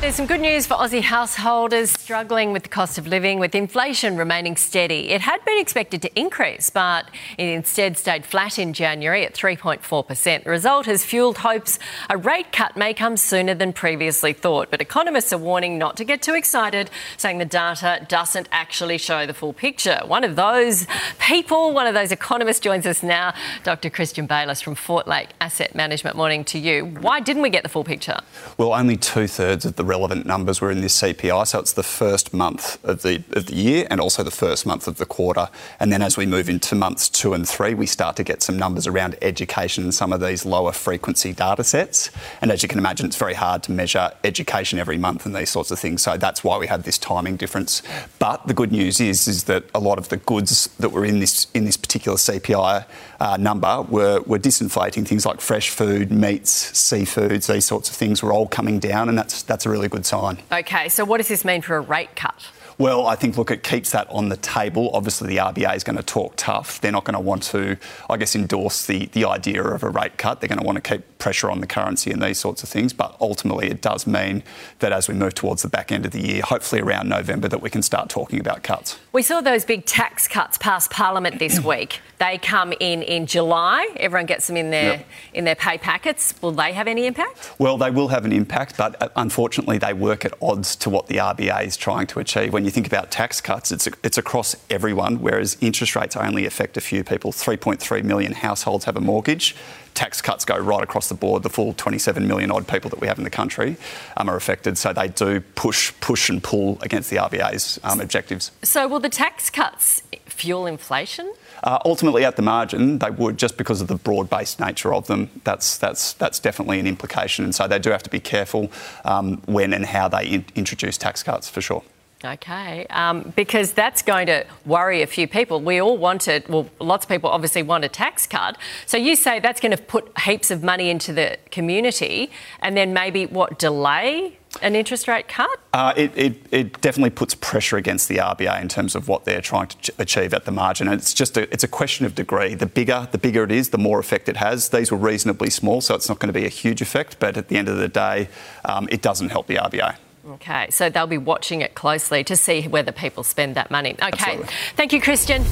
There's some good news for Aussie householders struggling with the cost of living, with inflation remaining steady. It had been expected to increase, but it instead stayed flat in January at 3.4%. The result has fueled hopes a rate cut may come sooner than previously thought. But economists are warning not to get too excited, saying the data doesn't actually show the full picture. One of those people, one of those economists joins us now, Dr. Christian Baylis from Fortlake Asset Management. Morning to you. Why didn't we get the full picture? Well, only two thirds of the relevant numbers were in this CPI, so it's the first month of the of the year and also the first month of the quarter. And then as we move into months two and three, we start to get some numbers around education and some of these lower frequency data sets. And as you can imagine, it's very hard to measure education every month and these sorts of things. So that's why we have this timing difference. But the good news is is that a lot of the goods that were in this in this particular CPI uh, number were were disinflating things like fresh food, meats, seafoods, these sorts of things were all coming down, and that's that's a really really good sign. Okay, so what does this mean for a rate cut? Well, I think, look, it keeps that on the table. Obviously, the RBA is going to talk tough. They're not going to want to, I guess, endorse the, the idea of a rate cut. They're going to want to keep pressure on the currency and these sorts of things. But ultimately, it does mean that as we move towards the back end of the year, hopefully around November, that we can start talking about cuts. We saw those big tax cuts pass Parliament this week. They come in in July. Everyone gets them in their yep. in their pay packets. Will they have any impact? Well, they will have an impact, but uh, unfortunately, they work at odds to what the RBA is trying to achieve. When you think about tax cuts, it's it's across everyone, whereas interest rates only affect a few people. 3.3 million households have a mortgage tax cuts go right across the board. The full 27 million odd people that we have in the country um, are affected, so they do push, push and pull against the RBA's um, objectives. So, will the tax cuts fuel inflation? Uh, ultimately, at the margin, they would just because of the broad-based nature of them. That's that's that's definitely an implication, and so they do have to be careful um, when and how they in- introduce tax cuts for sure. Okay, um, because that's going to worry a few people. We all wanted, well, lots of people obviously want a tax cut. So you say that's going to put heaps of money into the community and then maybe what, delay an interest rate cut? Uh, it, it, it, definitely puts pressure against the RBA in terms of what they're trying to achieve at the margin. And it's just a, it's a question of degree. The bigger the bigger it is, the more effect it has. These were reasonably small, so it's not going to be a huge effect. But at the end of the day, um, it doesn't help the RBA. Okay, so they'll be watching it closely to see whether people spend that money. Okay, Absolutely. thank you, Christian.